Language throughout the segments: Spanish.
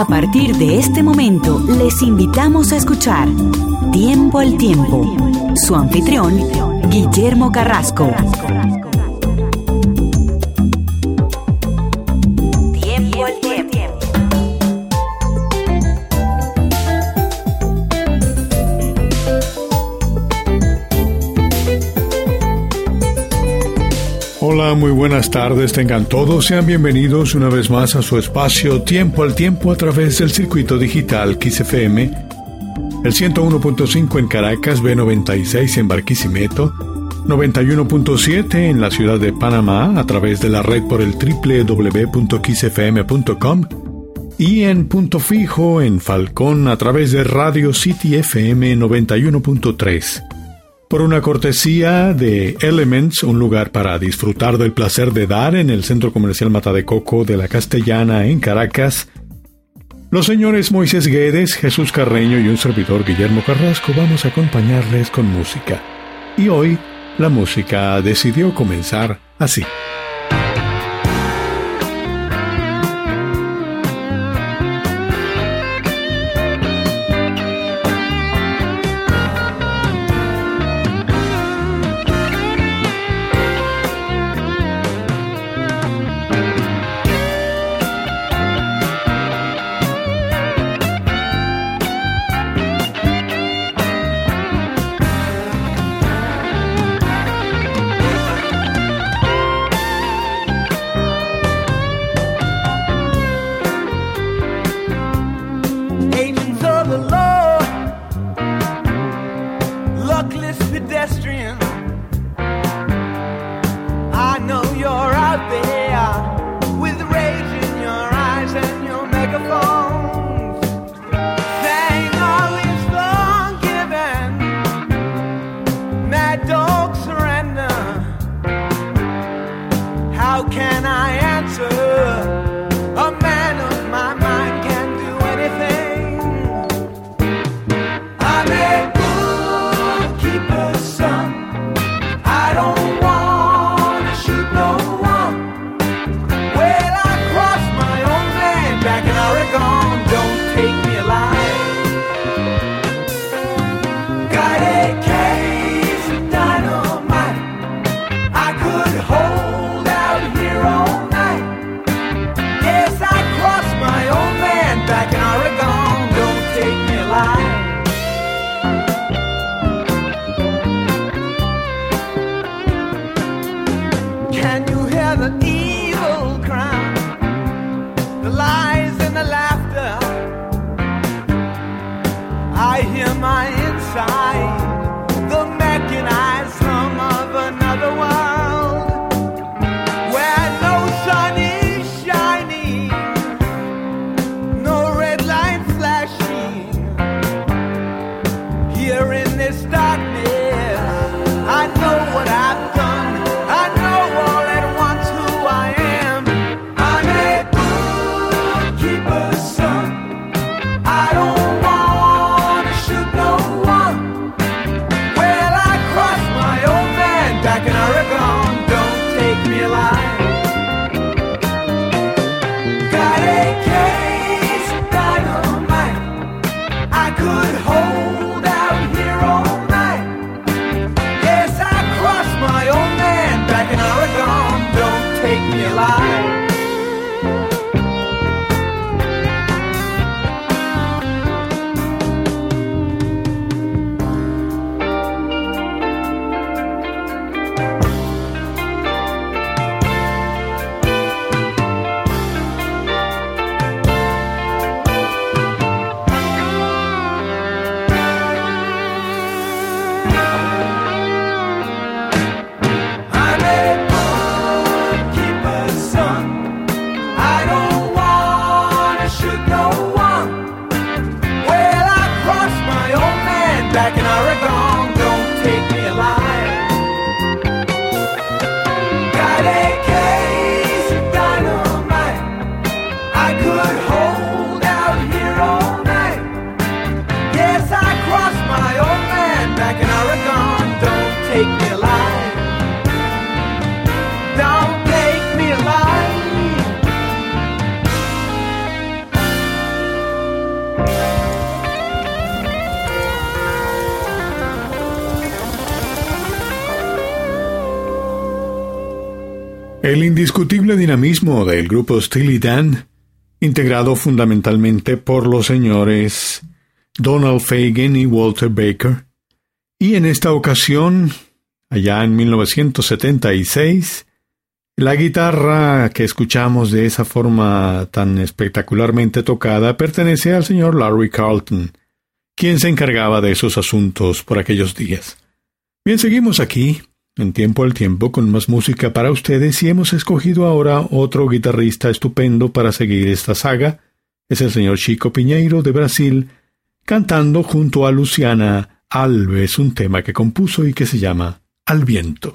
A partir de este momento, les invitamos a escuchar Tiempo al Tiempo. Su anfitrión, Guillermo Carrasco. Muy buenas tardes, tengan todos, sean bienvenidos una vez más a su espacio Tiempo al Tiempo a través del circuito digital XFM, el 101.5 en Caracas, B96 en Barquisimeto, 91.7 en la ciudad de Panamá a través de la red por el www.xfm.com y en punto fijo en Falcón a través de Radio City FM 91.3 por una cortesía de Elements, un lugar para disfrutar del placer de dar en el Centro Comercial Mata de Coco de la Castellana en Caracas. Los señores Moisés Guedes, Jesús Carreño y un servidor Guillermo Carrasco vamos a acompañarles con música. Y hoy la música decidió comenzar así. El indiscutible dinamismo del grupo Steely Dan, integrado fundamentalmente por los señores Donald Fagen y Walter Baker, y en esta ocasión, allá en 1976, la guitarra que escuchamos de esa forma tan espectacularmente tocada pertenece al señor Larry Carlton, quien se encargaba de esos asuntos por aquellos días. Bien, seguimos aquí en tiempo al tiempo con más música para ustedes y hemos escogido ahora otro guitarrista estupendo para seguir esta saga. Es el señor Chico Piñeiro de Brasil, cantando junto a Luciana Alves un tema que compuso y que se llama Al viento.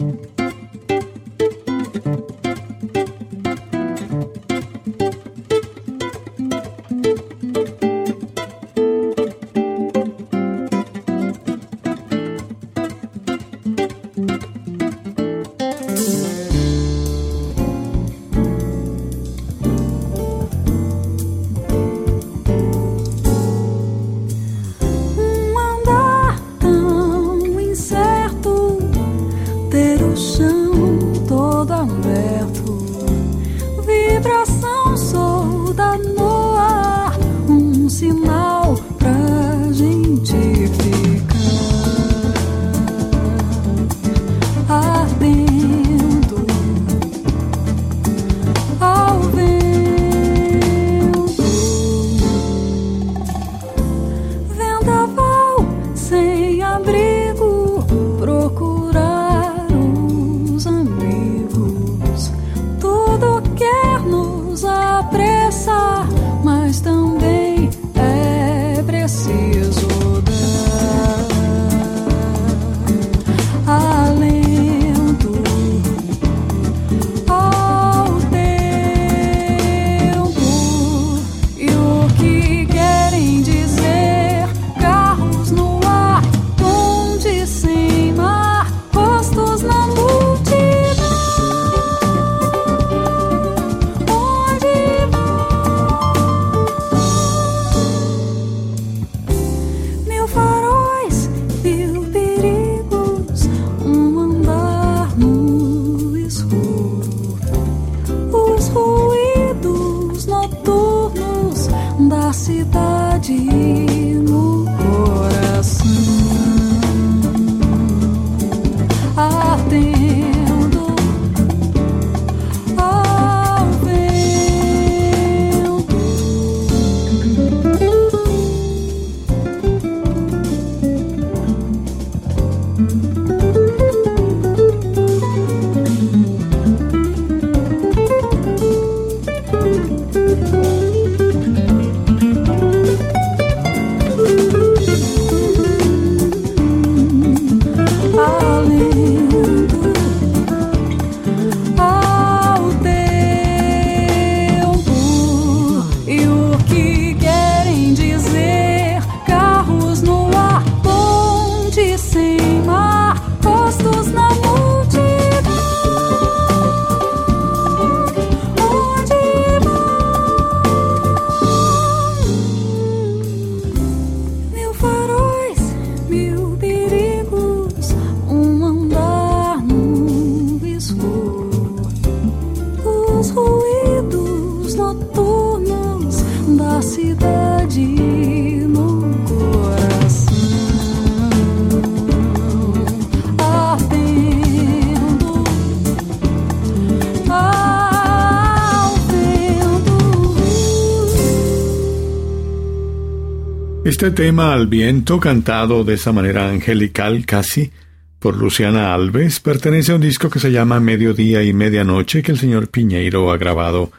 Este tema al viento, cantado de esa manera angelical casi por Luciana Alves, pertenece a un disco que se llama Mediodía y Medianoche que el señor Piñeiro ha grabado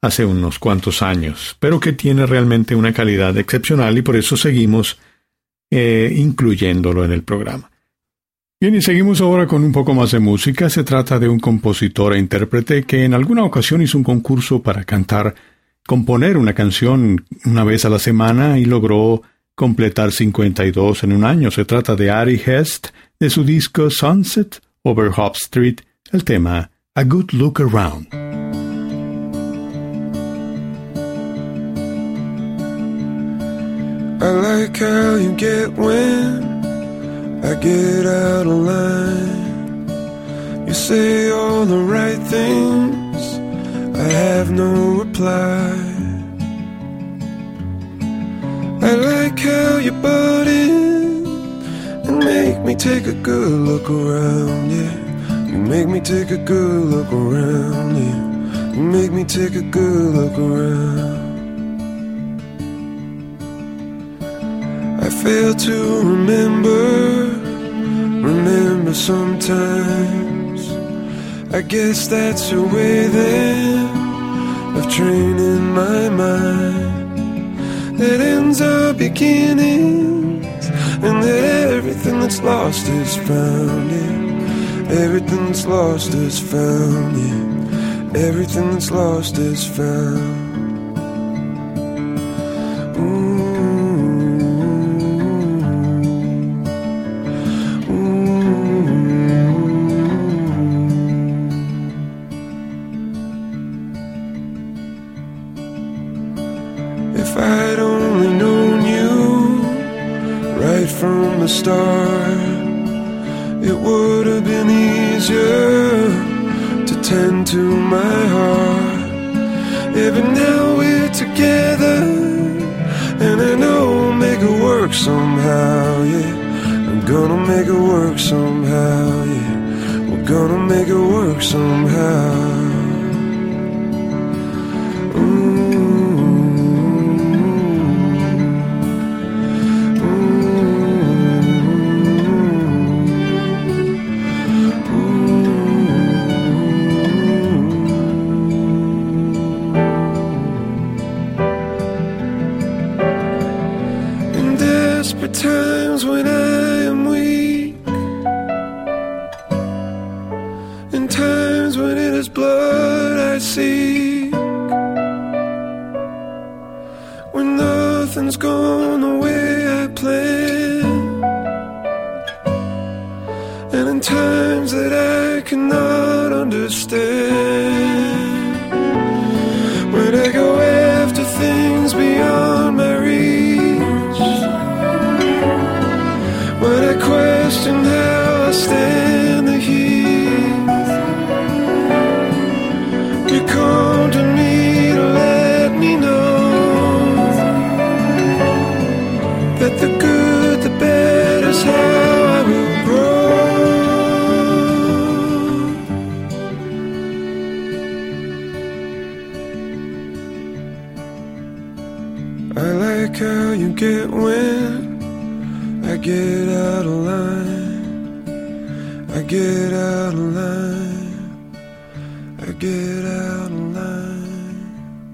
hace unos cuantos años, pero que tiene realmente una calidad excepcional y por eso seguimos eh, incluyéndolo en el programa. Bien, y seguimos ahora con un poco más de música. Se trata de un compositor e intérprete que en alguna ocasión hizo un concurso para cantar, componer una canción una vez a la semana y logró completar 52 en un año. Se trata de Ari Hest, de su disco Sunset over Hop Street, el tema A Good Look Around. I like how you get when I get out of line. You say all the right things I have no reply. I like how you butt in and make me take a good look around, yeah. You make me take a good look around, yeah. You make me take a good look around. I fail to remember, remember sometimes. I guess that's a way then of training my mind that ends our beginnings and that everything that's lost is found. Yeah. Everything that's lost is found. Yeah. Everything that's lost is found.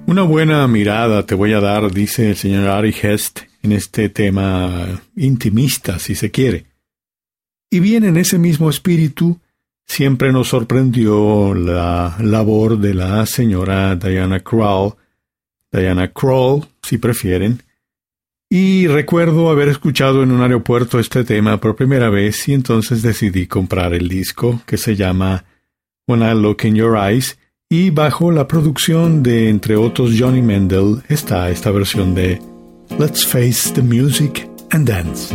Una buena mirada te voy a dar, dice el señor Ari Hest, en este tema intimista, si se quiere. Y bien, en ese mismo espíritu, siempre nos sorprendió la labor de la señora Diana Krall, Diana Krall, si prefieren, y recuerdo haber escuchado en un aeropuerto este tema por primera vez y entonces decidí comprar el disco que se llama When I Look in Your Eyes y bajo la producción de entre otros Johnny Mendel está esta versión de Let's Face the Music and Dance.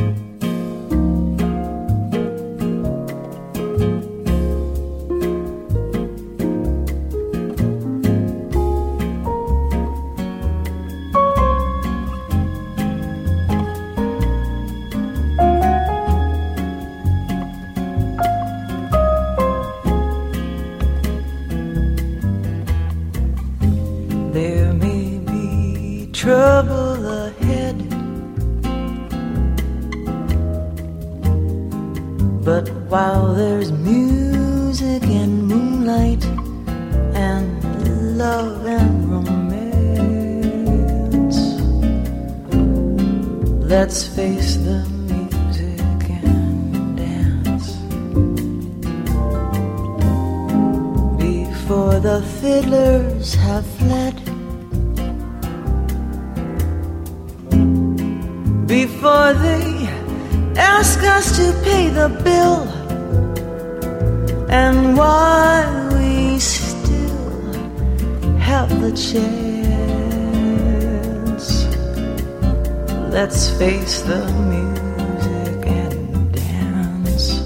Let's face the music and dance.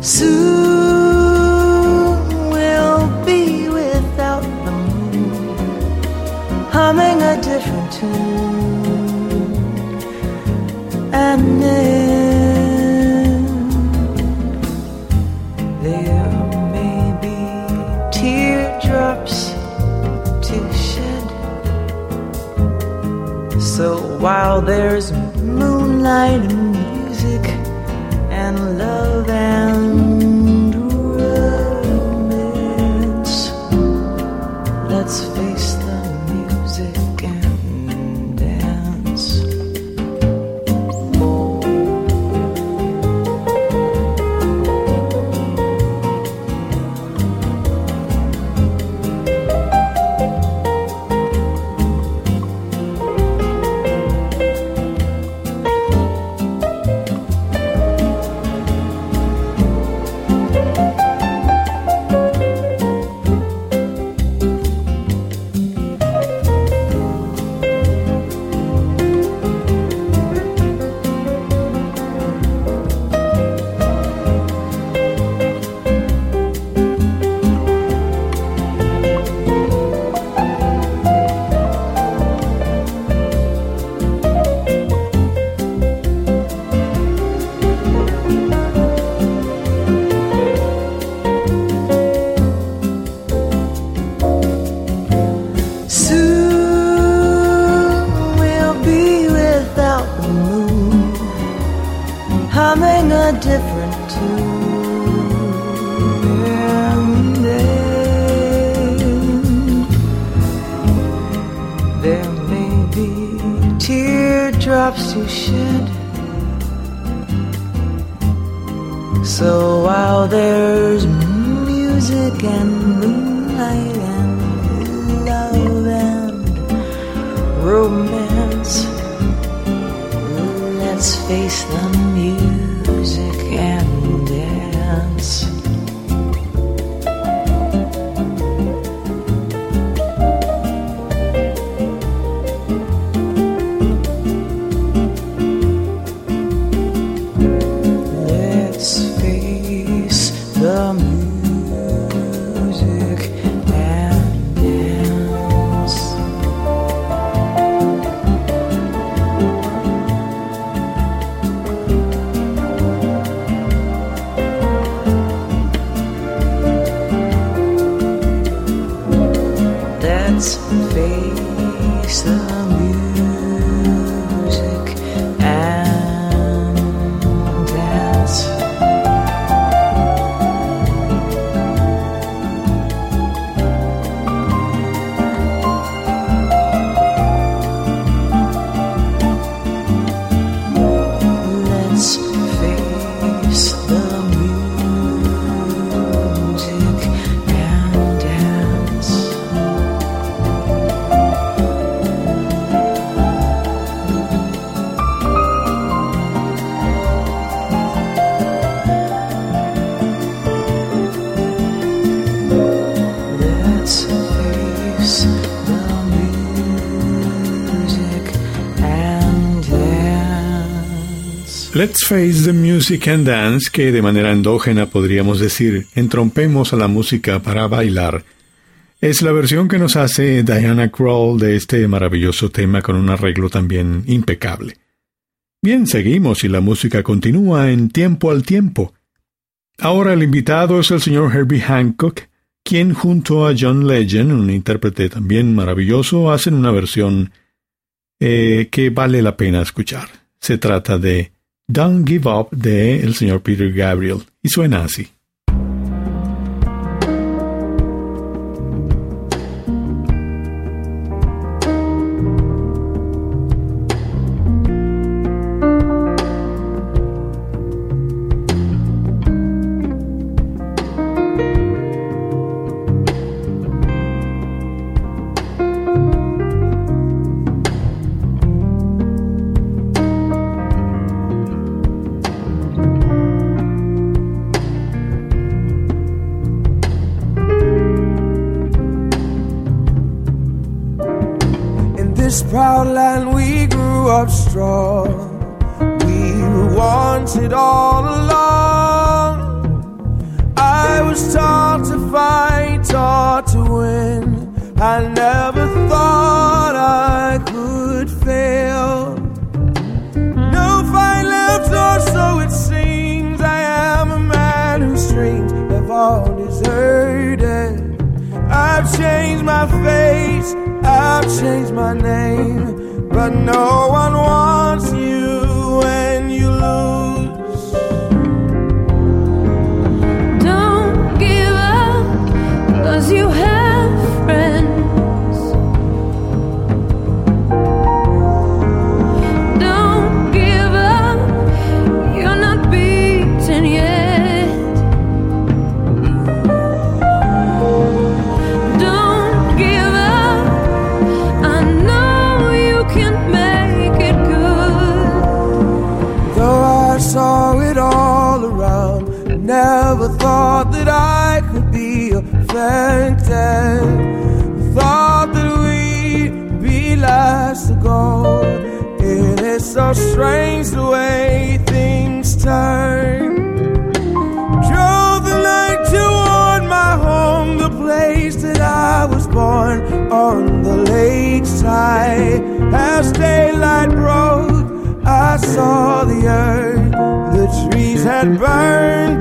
Soon we'll be without the moon, humming a different tune. There's moonlight and teardrops to shed. So while there's music and moonlight and love and romance, let's face the music Face the Music and Dance, que de manera endógena podríamos decir, entrompemos a la música para bailar, es la versión que nos hace Diana Krall de este maravilloso tema con un arreglo también impecable. Bien, seguimos y la música continúa en tiempo al tiempo. Ahora el invitado es el señor Herbie Hancock, quien junto a John Legend, un intérprete también maravilloso, hacen una versión eh, que vale la pena escuchar. Se trata de Don't Give Up de el señor Peter Gabriel y suena así. that burns.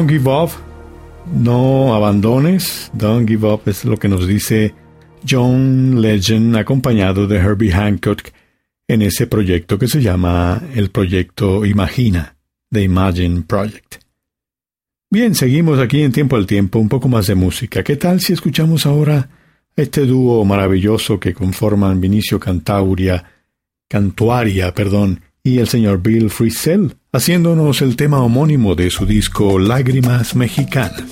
Don't give up, no abandones. Don't give up es lo que nos dice John Legend acompañado de Herbie Hancock en ese proyecto que se llama el proyecto Imagina, The Imagine Project. Bien, seguimos aquí en Tiempo al Tiempo, un poco más de música. ¿Qué tal si escuchamos ahora este dúo maravilloso que conforman Vinicio Cantauria, Cantuaria, perdón, y el señor Bill Frisell, haciéndonos el tema homónimo de su disco Lágrimas Mexicanas?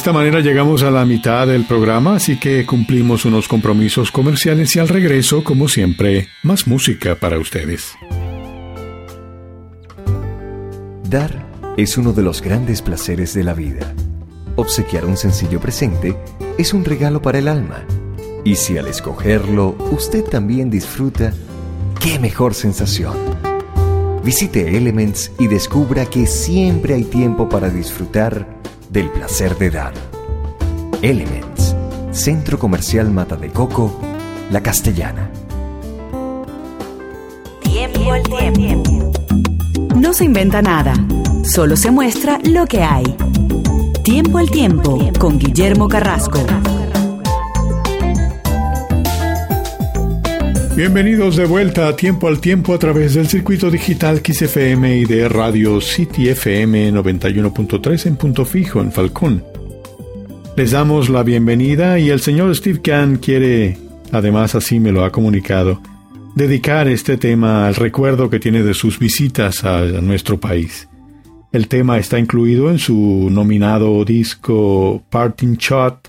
Esta manera llegamos a la mitad del programa, así que cumplimos unos compromisos comerciales y al regreso, como siempre, más música para ustedes. Dar es uno de los grandes placeres de la vida. Obsequiar un sencillo presente es un regalo para el alma. Y si al escogerlo usted también disfruta, ¡qué mejor sensación! Visite Elements y descubra que siempre hay tiempo para disfrutar del placer de dar. Elements, Centro Comercial Mata de Coco, La Castellana. Tiempo al tiempo. No se inventa nada, solo se muestra lo que hay. Tiempo al tiempo con Guillermo Carrasco. Bienvenidos de vuelta a Tiempo al Tiempo a través del circuito digital XFM y de Radio City FM 91.3 en punto fijo en Falcón. Les damos la bienvenida y el señor Steve Kahn quiere, además así me lo ha comunicado, dedicar este tema al recuerdo que tiene de sus visitas a nuestro país. El tema está incluido en su nominado disco Parting Shot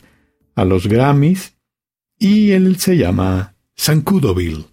a los Grammys y él se llama Sancudoville.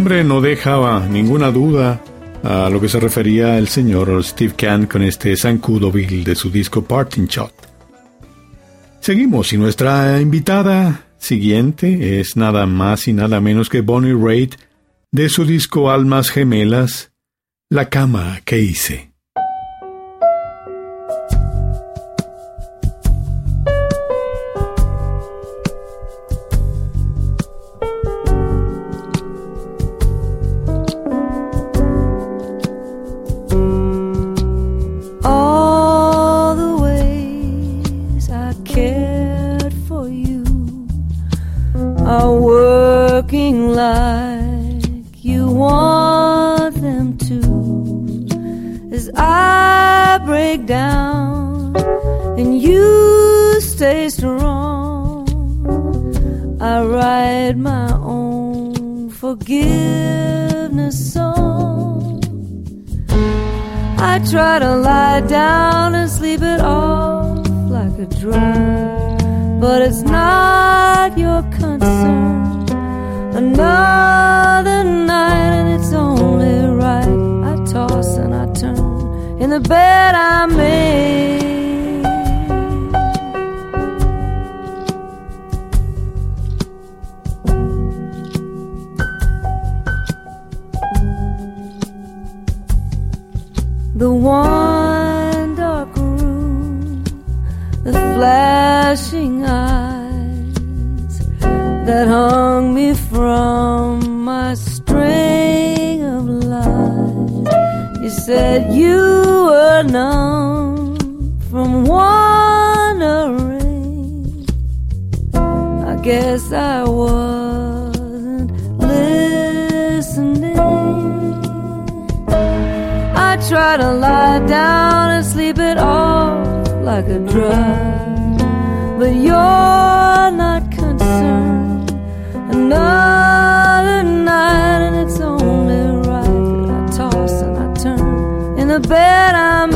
Nombre no dejaba ninguna duda a lo que se refería el señor Steve Kahn con este zancudo Bill de su disco Parting Shot. Seguimos y nuestra invitada siguiente es nada más y nada menos que Bonnie Raitt de su disco Almas Gemelas, La cama que hice. Break down and you stay strong, I write my own forgiveness song. I try to lie down and sleep it off like a drug, but it's not your concern. Another night the bed I made. the one dark room, the flashing eyes that hung me from my string of lies. You said you were from wandering. I guess I wasn't listening. I try to lie down and sleep it off like a drug, but you're not concerned. Another night, and it's only right that I toss and I turn in the bed I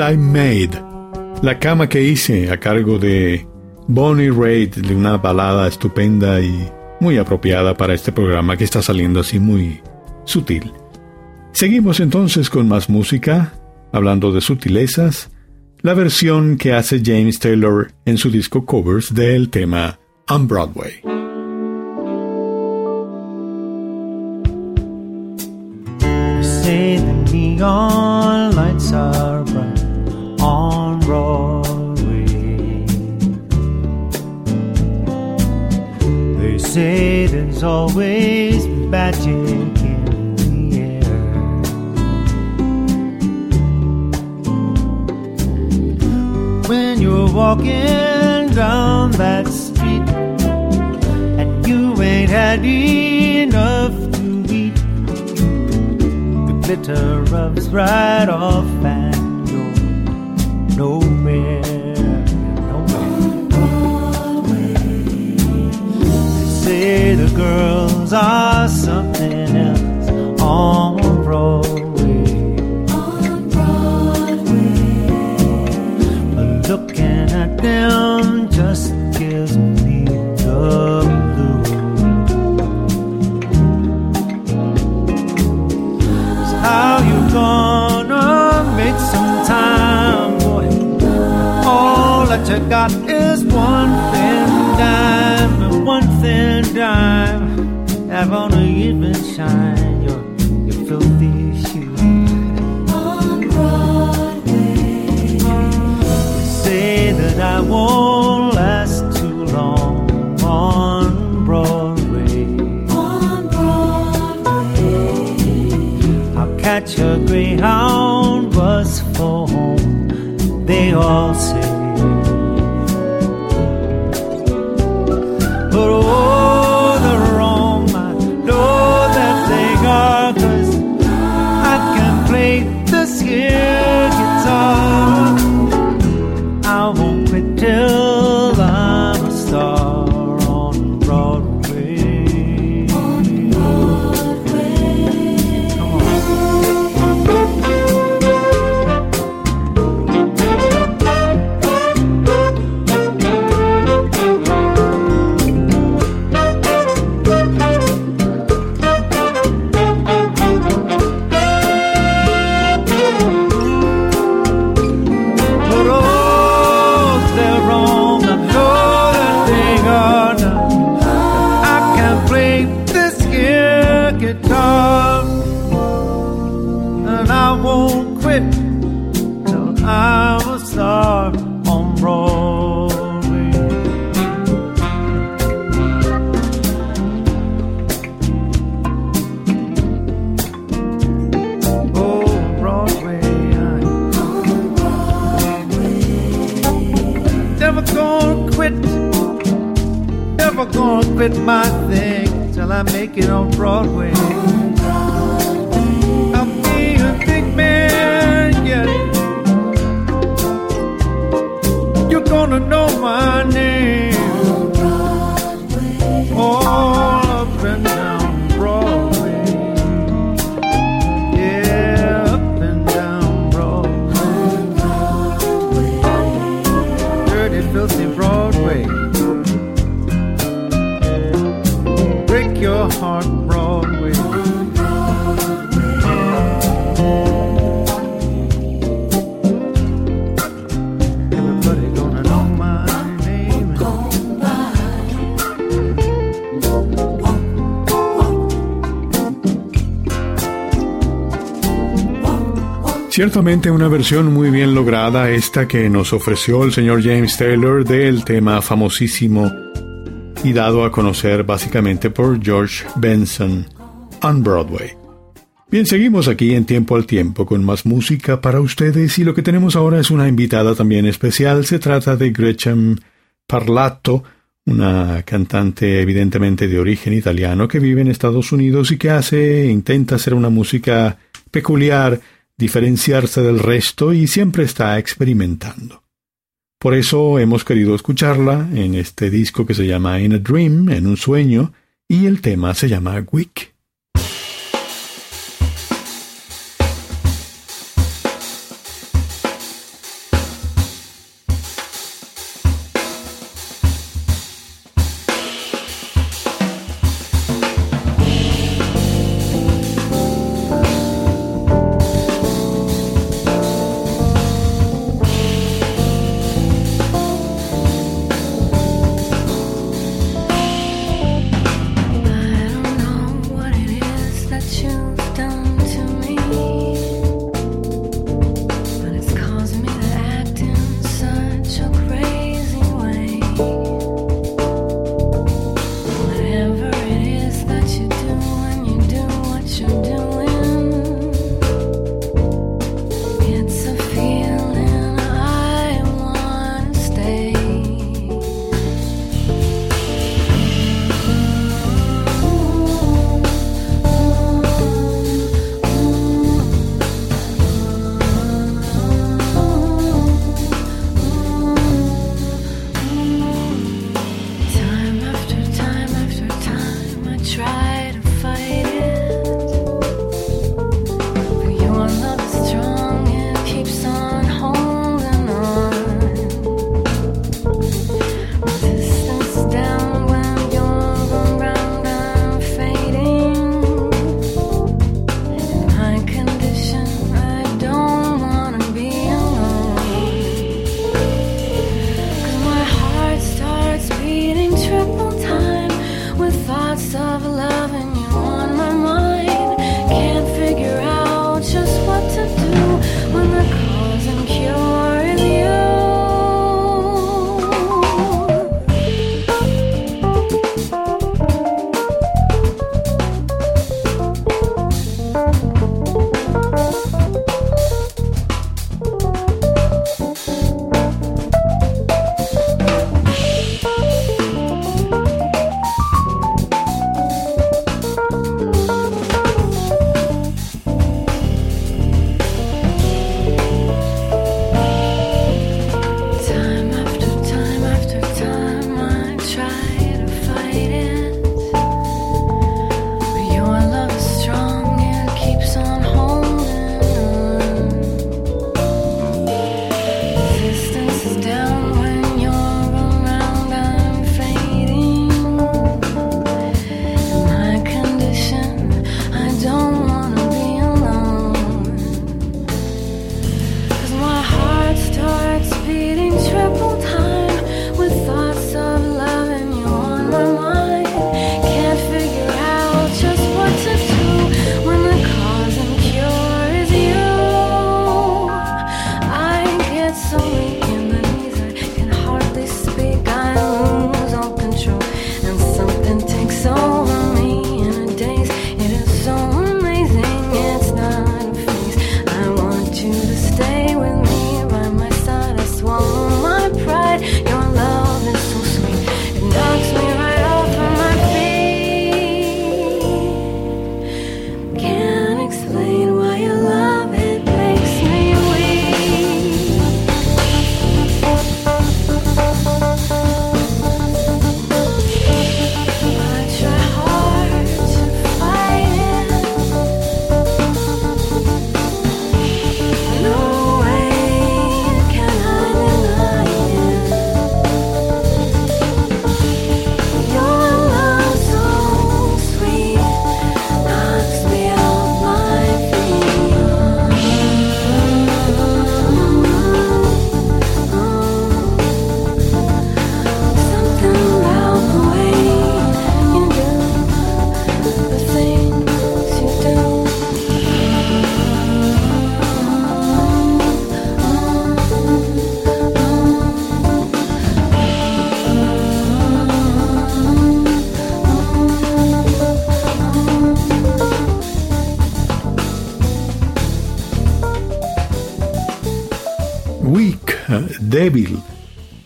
I Made, la cama que hice a cargo de Bonnie Raitt, de una balada estupenda y muy apropiada para este programa que está saliendo así muy sutil. Seguimos entonces con más música, hablando de sutilezas, la versión que hace James Taylor en su disco covers del tema On Broadway. On Broadway. They say there's always magic in the air. When you're walking down that street and you ain't had enough to eat, the glitter rubs right off and you're nowhere. nowhere. They say the girls are something else on Broadway. But looking at them just gives me the blues. How you gonna that you got is one thin dime, and one thin dime. Have on a even shine your your filthy shoes. On Broadway, they say that I won't last too long on Broadway. on Broadway. I'll catch a Greyhound bus for home. They all Ciertamente una versión muy bien lograda esta que nos ofreció el señor James Taylor del tema famosísimo y dado a conocer básicamente por George Benson on Broadway. Bien, seguimos aquí en Tiempo al Tiempo con más música para ustedes y lo que tenemos ahora es una invitada también especial. Se trata de Gretchen Parlato, una cantante evidentemente de origen italiano que vive en Estados Unidos y que hace, intenta hacer una música peculiar, diferenciarse del resto y siempre está experimentando. Por eso hemos querido escucharla en este disco que se llama In a Dream, en un sueño, y el tema se llama Week.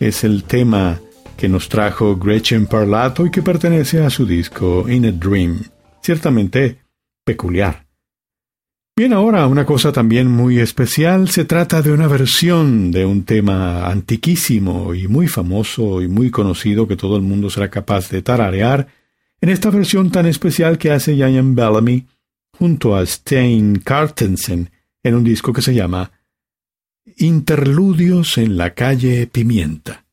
es el tema que nos trajo Gretchen Parlato y que pertenece a su disco In a Dream, ciertamente peculiar. Bien, ahora una cosa también muy especial, se trata de una versión de un tema antiquísimo y muy famoso y muy conocido que todo el mundo será capaz de tararear, en esta versión tan especial que hace Ian Bellamy junto a Stein Cartensen en un disco que se llama Interludios en la calle Pimienta.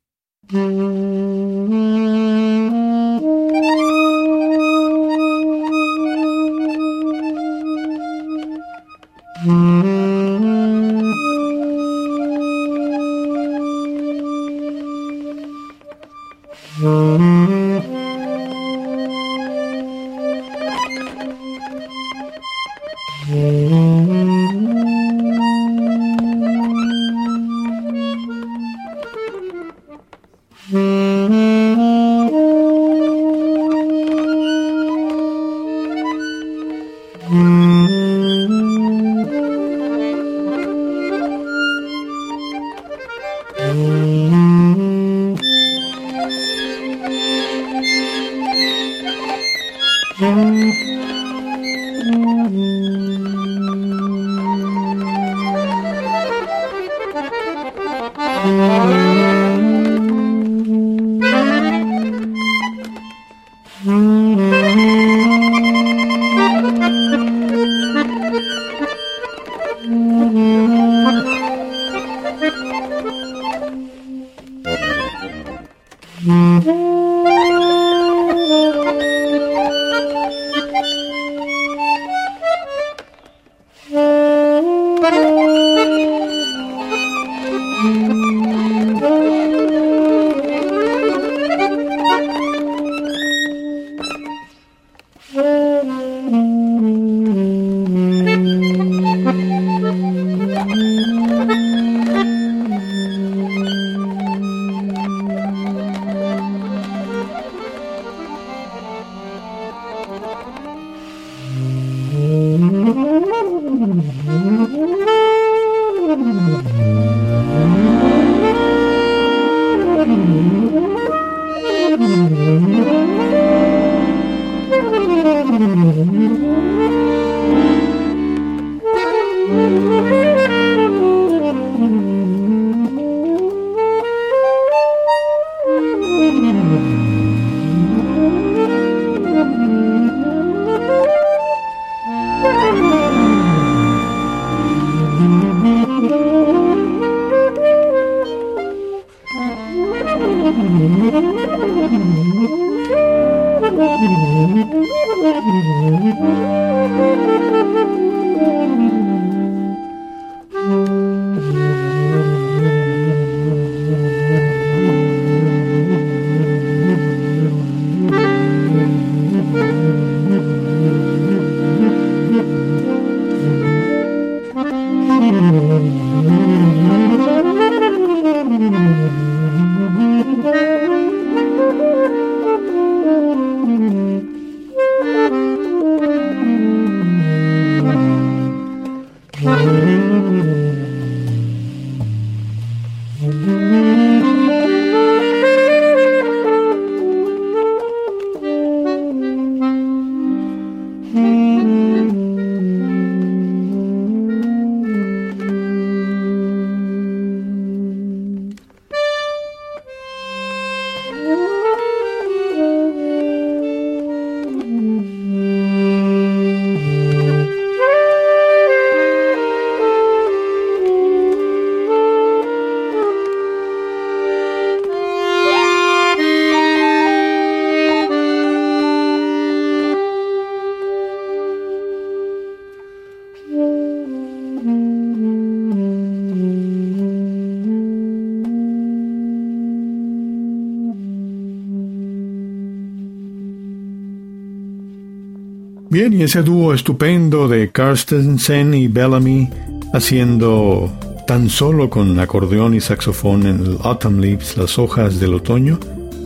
Bien, y ese dúo estupendo de Carstensen y Bellamy haciendo tan solo con acordeón y saxofón en el Autumn Leaves, las hojas del otoño,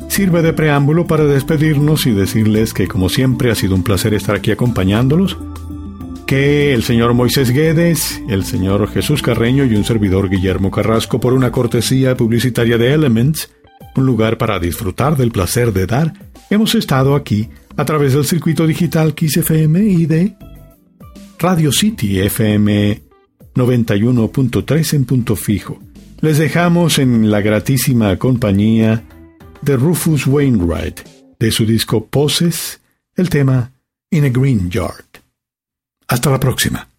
sirve de preámbulo para despedirnos y decirles que como siempre ha sido un placer estar aquí acompañándolos, que el señor Moisés Guedes, el señor Jesús Carreño y un servidor Guillermo Carrasco por una cortesía publicitaria de Elements, un lugar para disfrutar del placer de dar, hemos estado aquí a través del circuito digital Kiss FM y de Radio City FM 91.3 en punto fijo. Les dejamos en la gratísima compañía de Rufus Wainwright, de su disco Poses, el tema In a Green Yard. Hasta la próxima.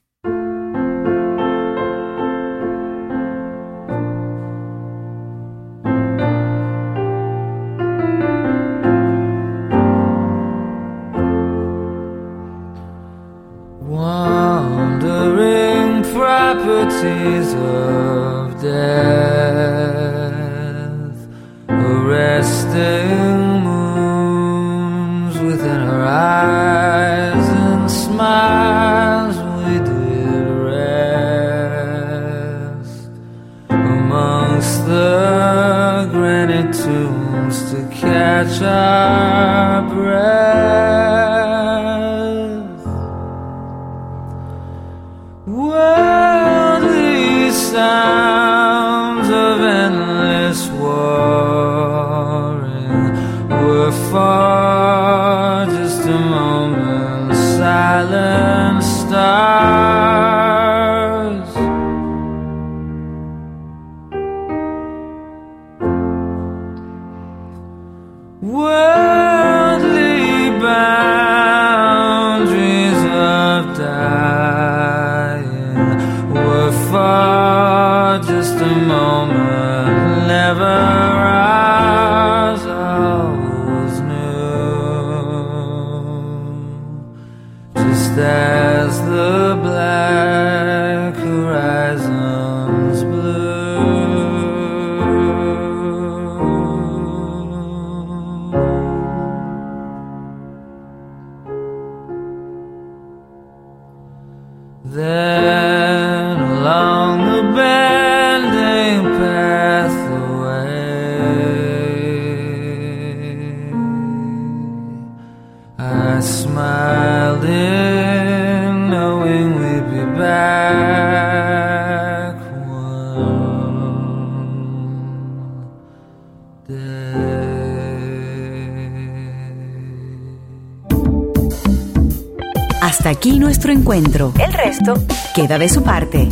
Encuentro. El resto queda de su parte.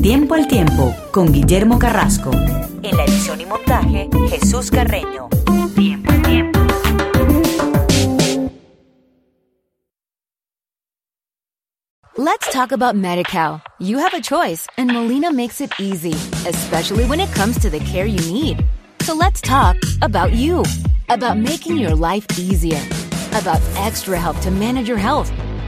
Tiempo al tiempo con Guillermo Carrasco. En la edición y montaje, Jesús Carreño. Tiempo al tiempo. Let's talk about MediCal. You have a choice, and Molina makes it easy, especially when it comes to the care you need. So let's talk about you, about making your life easier, about extra help to manage your health.